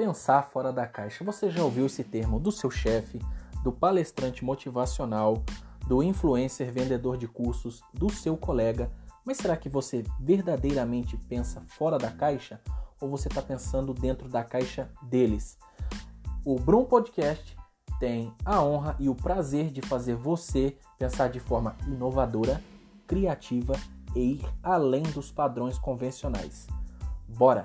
pensar fora da caixa. Você já ouviu esse termo do seu chefe, do palestrante motivacional, do influencer vendedor de cursos, do seu colega? Mas será que você verdadeiramente pensa fora da caixa ou você está pensando dentro da caixa deles? O Brum Podcast tem a honra e o prazer de fazer você pensar de forma inovadora, criativa e ir além dos padrões convencionais. Bora!